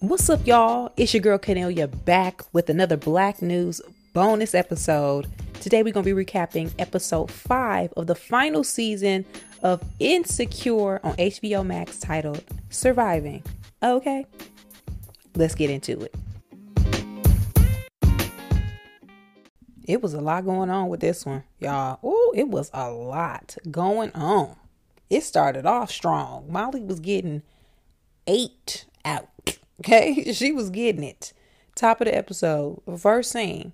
What's up, y'all? It's your girl Kennelia back with another Black News bonus episode. Today, we're going to be recapping episode five of the final season of Insecure on HBO Max titled Surviving. Okay, let's get into it. It was a lot going on with this one, y'all. Oh, it was a lot going on. It started off strong. Molly was getting eight out Okay, she was getting it. Top of the episode, first scene,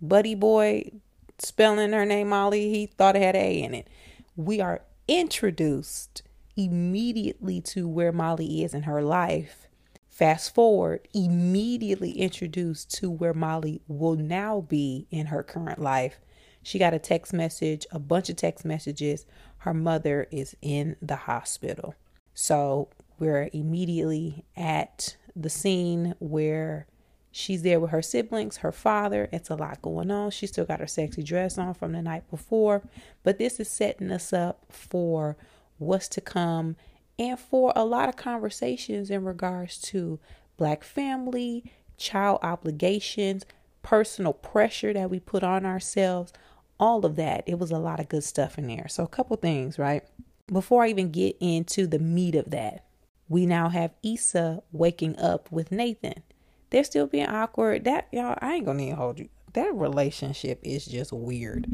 Buddy Boy spelling her name Molly, he thought it had A in it. We are introduced immediately to where Molly is in her life. Fast forward, immediately introduced to where Molly will now be in her current life. She got a text message, a bunch of text messages. Her mother is in the hospital. So we're immediately at the scene where she's there with her siblings, her father. It's a lot going on. She still got her sexy dress on from the night before, but this is setting us up for what's to come and for a lot of conversations in regards to black family, child obligations, personal pressure that we put on ourselves, all of that. It was a lot of good stuff in there. So, a couple things, right? Before I even get into the meat of that, we now have Issa waking up with Nathan. They're still being awkward. That y'all, I ain't gonna even hold you. That relationship is just weird.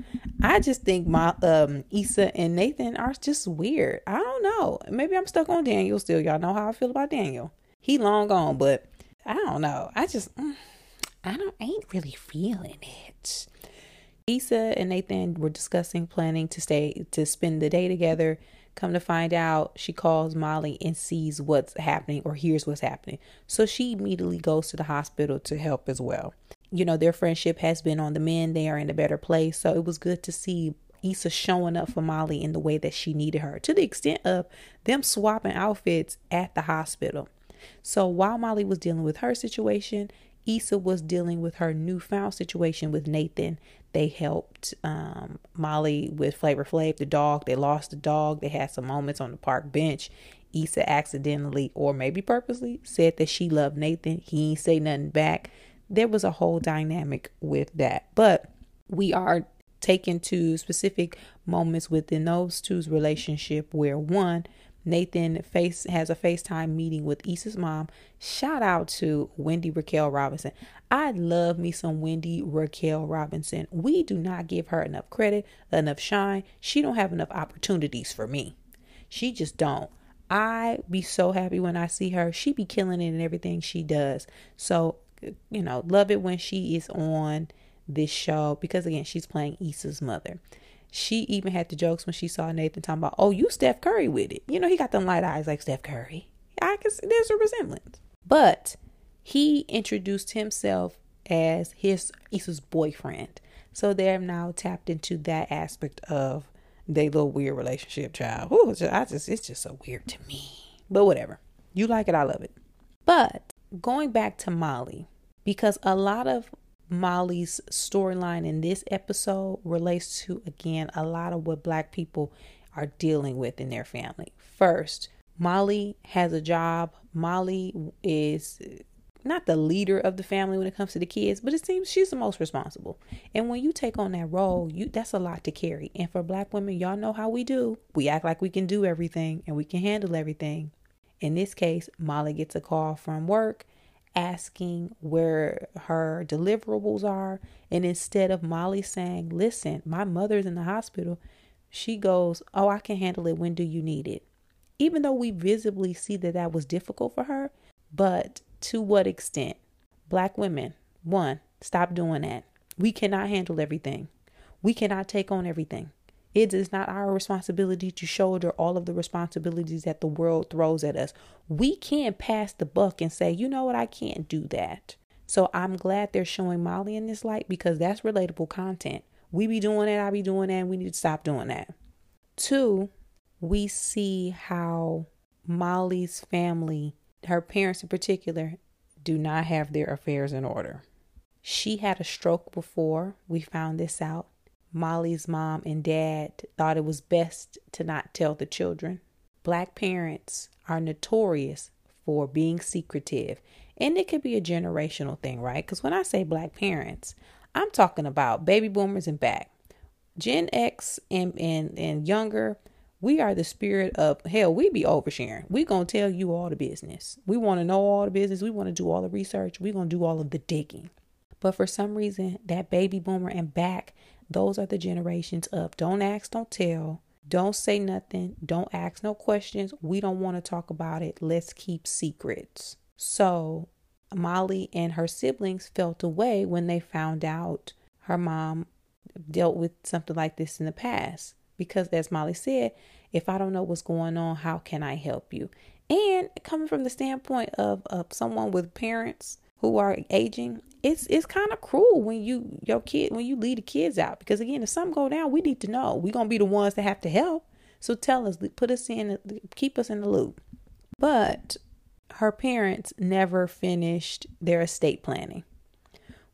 I just think my um Issa and Nathan are just weird. I don't know. Maybe I'm stuck on Daniel still. Y'all know how I feel about Daniel. He long gone, but I don't know. I just mm, I don't ain't really feeling it. Issa and Nathan were discussing planning to stay to spend the day together Come to find out, she calls Molly and sees what's happening or hears what's happening. So she immediately goes to the hospital to help as well. You know, their friendship has been on the mend. They are in a better place. So it was good to see Issa showing up for Molly in the way that she needed her, to the extent of them swapping outfits at the hospital. So while Molly was dealing with her situation, Issa was dealing with her newfound situation with Nathan. They helped um, Molly with Flavor Flav, the dog. They lost the dog. They had some moments on the park bench. Issa accidentally, or maybe purposely, said that she loved Nathan. He ain't say nothing back. There was a whole dynamic with that. But we are taken to specific moments within those two's relationship where one, Nathan face has a FaceTime meeting with Issa's mom. Shout out to Wendy Raquel Robinson. I love me some Wendy Raquel Robinson. We do not give her enough credit, enough shine. She don't have enough opportunities for me. She just don't. I be so happy when I see her. She be killing it in everything she does. So, you know, love it when she is on this show because again, she's playing Issa's mother. She even had the jokes when she saw Nathan talking about, oh, you Steph Curry with it. You know, he got them light eyes like Steph Curry. I can see there's a resemblance. But he introduced himself as his Issa's boyfriend. So they're now tapped into that aspect of their little weird relationship, child. Ooh, I just it's just so weird to me. But whatever. You like it, I love it. But going back to Molly, because a lot of Molly's storyline in this episode relates to, again, a lot of what Black people are dealing with in their family. First, Molly has a job. Molly is not the leader of the family when it comes to the kids, but it seems she's the most responsible. And when you take on that role, you that's a lot to carry. And for black women, y'all know how we do. We act like we can do everything and we can handle everything. In this case, Molly gets a call from work asking where her deliverables are. And instead of Molly saying, Listen, my mother's in the hospital, she goes, Oh, I can handle it. When do you need it? Even though we visibly see that that was difficult for her, but to what extent? Black women, one, stop doing that. We cannot handle everything. We cannot take on everything. It is not our responsibility to shoulder all of the responsibilities that the world throws at us. We can't pass the buck and say, you know what, I can't do that. So I'm glad they're showing Molly in this light because that's relatable content. We be doing that, I be doing that, and we need to stop doing that. Two, we see how Molly's family, her parents in particular, do not have their affairs in order. She had a stroke before we found this out. Molly's mom and dad thought it was best to not tell the children. Black parents are notorious for being secretive And it could be a generational thing, right? Because when I say black parents, I'm talking about baby boomers and back. Gen X and, and, and younger, we are the spirit of hell. We be oversharing. We gonna tell you all the business. We want to know all the business. We want to do all the research. We gonna do all of the digging. But for some reason, that baby boomer and back, those are the generations of don't ask, don't tell, don't say nothing, don't ask no questions. We don't want to talk about it. Let's keep secrets. So Molly and her siblings felt away when they found out her mom dealt with something like this in the past. Because, as Molly said, if I don't know what's going on, how can I help you? And coming from the standpoint of, of someone with parents who are aging, it's it's kind of cruel when you your kid when you leave the kids out because again, if something go down, we need to know. We're gonna be the ones that have to help. So tell us, put us in, keep us in the loop. But her parents never finished their estate planning.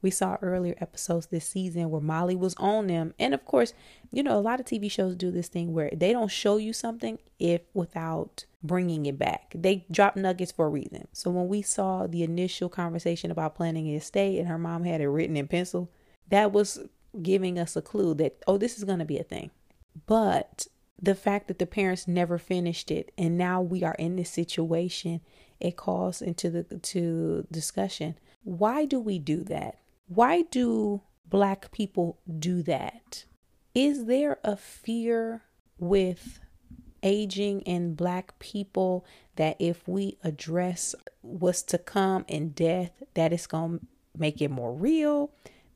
We saw earlier episodes this season where Molly was on them. And of course, you know, a lot of TV shows do this thing where they don't show you something if without bringing it back. They drop nuggets for a reason. So when we saw the initial conversation about planning an estate and her mom had it written in pencil, that was giving us a clue that, oh, this is going to be a thing. But the fact that the parents never finished it and now we are in this situation it calls into the to discussion why do we do that why do black people do that? Is there a fear with aging and black people that if we address what's to come in death that it's going to make it more real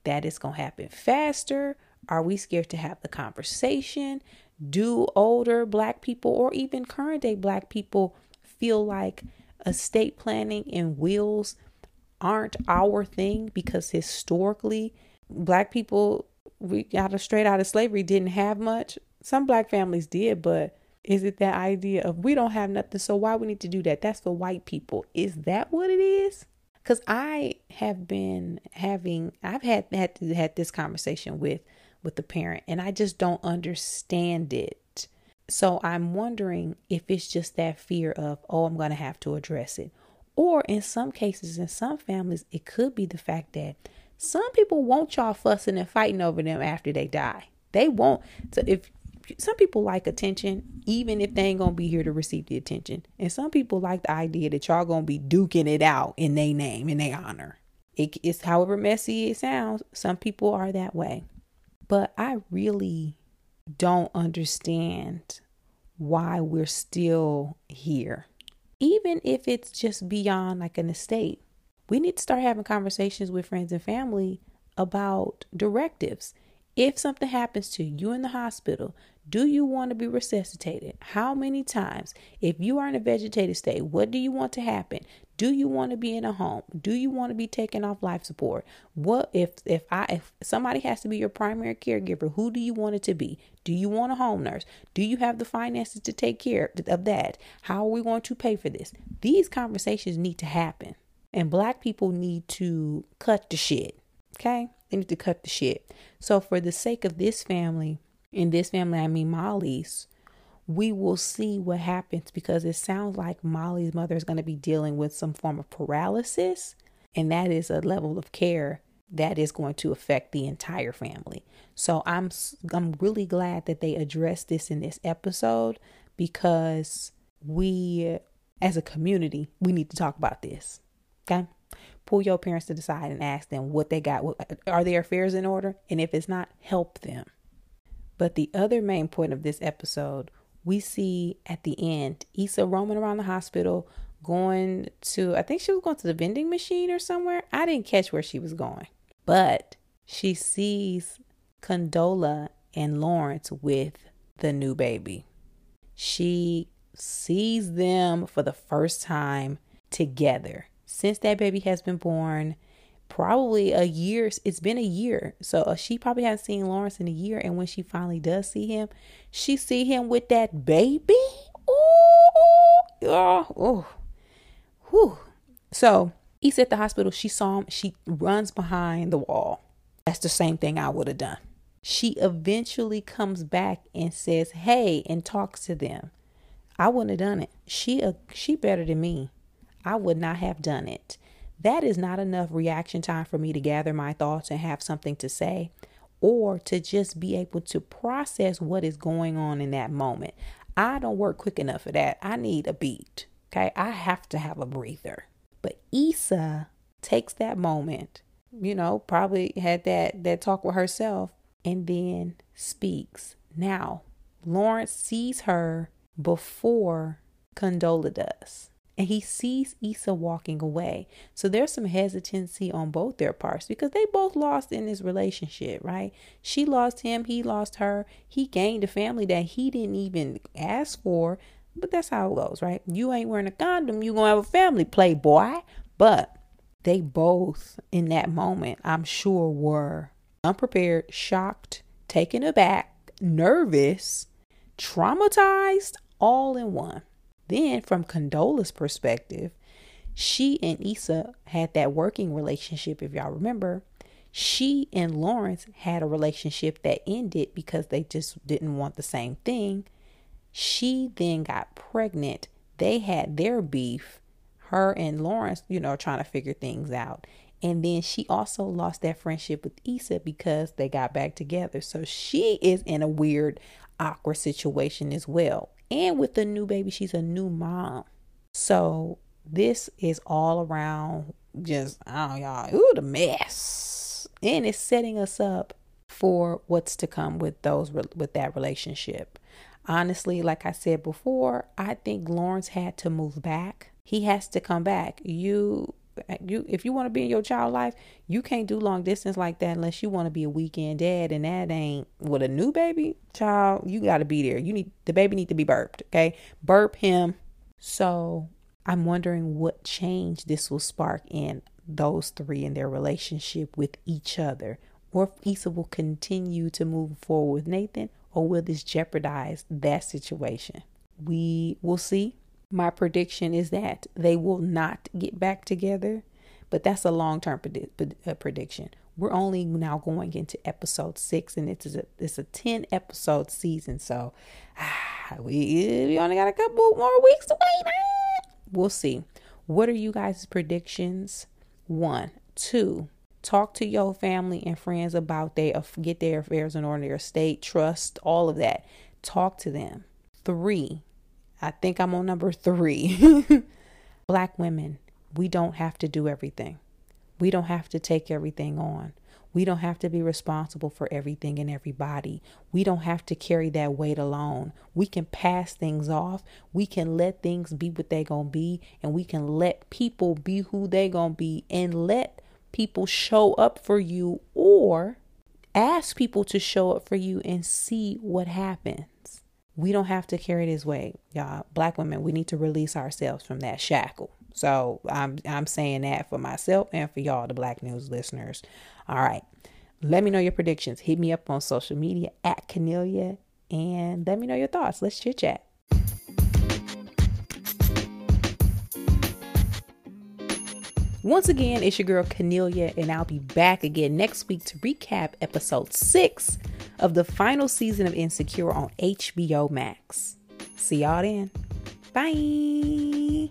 that it's going to happen faster? Are we scared to have the conversation? Do older black people or even current day black people feel like estate planning and wills aren't our thing because historically black people we got straight out of slavery didn't have much. Some black families did but is it that idea of we don't have nothing so why we need to do that? That's for white people. Is that what it is? Because i have been having i've had had had this conversation with with the parent and i just don't understand it. So i'm wondering if it's just that fear of oh i'm going to have to address it or in some cases, in some families, it could be the fact that some people want y'all fussing and fighting over them after they die. They won't. So if some people like attention, even if they ain't gonna be here to receive the attention, and some people like the idea that y'all gonna be duking it out in their name, in their honor. It, it's however messy it sounds. Some people are that way, but I really don't understand why we're still here even if it's just beyond like an estate. We need to start having conversations with friends and family about directives. If something happens to you in the hospital, do you want to be resuscitated? How many times? If you are in a vegetative state, what do you want to happen? Do you want to be in a home? Do you want to be taken off life support? What if if I if somebody has to be your primary caregiver, who do you want it to be? Do you want a home nurse? Do you have the finances to take care of that? How are we going to pay for this? These conversations need to happen. And black people need to cut the shit. Okay? They need to cut the shit. So for the sake of this family, in this family I mean Molly's, we will see what happens because it sounds like Molly's mother is going to be dealing with some form of paralysis. And that is a level of care that is going to affect the entire family. So I'm I'm really glad that they addressed this in this episode because we as a community, we need to talk about this. Okay? Pull your parents to the side and ask them what they got. Are their affairs in order? And if it's not, help them. But the other main point of this episode we see at the end Issa roaming around the hospital, going to, I think she was going to the vending machine or somewhere. I didn't catch where she was going, but she sees Condola and Lawrence with the new baby. She sees them for the first time together since that baby has been born probably a year. It's been a year. So uh, she probably hasn't seen Lawrence in a year. And when she finally does see him, she see him with that baby. Ooh, oh, oh, whew. So he's at the hospital. She saw him. She runs behind the wall. That's the same thing I would have done. She eventually comes back and says, "Hey," and talks to them. I wouldn't have done it. She uh, she better than me. I would not have done it that is not enough reaction time for me to gather my thoughts and have something to say or to just be able to process what is going on in that moment. I don't work quick enough for that. I need a beat. Okay. I have to have a breather. But Issa takes that moment, you know, probably had that that talk with herself and then speaks. Now, Lawrence sees her before Condola does. And he sees Issa walking away. So there's some hesitancy on both their parts because they both lost in this relationship, right? She lost him, he lost her. He gained a family that he didn't even ask for. But that's how it goes, right? You ain't wearing a condom, you gonna have a family, playboy. But they both, in that moment, I'm sure, were unprepared, shocked, taken aback, nervous, traumatized, all in one. Then, from Condola's perspective, she and Issa had that working relationship, if y'all remember. She and Lawrence had a relationship that ended because they just didn't want the same thing. She then got pregnant. They had their beef, her and Lawrence, you know, trying to figure things out. And then she also lost that friendship with Issa because they got back together. So she is in a weird, awkward situation as well. And with the new baby, she's a new mom. So this is all around just, I don't know, y'all, ooh, the mess. And it's setting us up for what's to come with those, with that relationship. Honestly, like I said before, I think Lawrence had to move back. He has to come back. You you if you want to be in your child life, you can't do long distance like that unless you want to be a weekend dad, and that ain't with a new baby child. You got to be there. You need the baby need to be burped. Okay, burp him. So I'm wondering what change this will spark in those three in their relationship with each other, or if Issa will continue to move forward with Nathan, or will this jeopardize that situation? We will see my prediction is that they will not get back together, but that's a long term predi- uh, prediction. We're only now going into episode six, and it's a it's a ten episode season, so ah, we we only got a couple more weeks to wait. We'll see. What are you guys' predictions? One, two. Talk to your family and friends about their get their affairs in order, their state, trust, all of that. Talk to them. Three, I think I'm on number three. Black women, we don't have to do everything. We don't have to take everything on. We don't have to be responsible for everything and everybody. We don't have to carry that weight alone. We can pass things off. We can let things be what they're going to be and we can let people be who they're going to be and let people show up for you or ask people to show up for you and see what happens. We don't have to carry this weight, y'all. Black women, we need to release ourselves from that shackle. So I'm I'm saying that for myself and for y'all, the Black News listeners. All right. Let me know your predictions. Hit me up on social media at Kennelia and let me know your thoughts. Let's chit chat. Once again, it's your girl Kennelia, and I'll be back again next week to recap episode six of the final season of Insecure on HBO Max. See y'all then. Bye.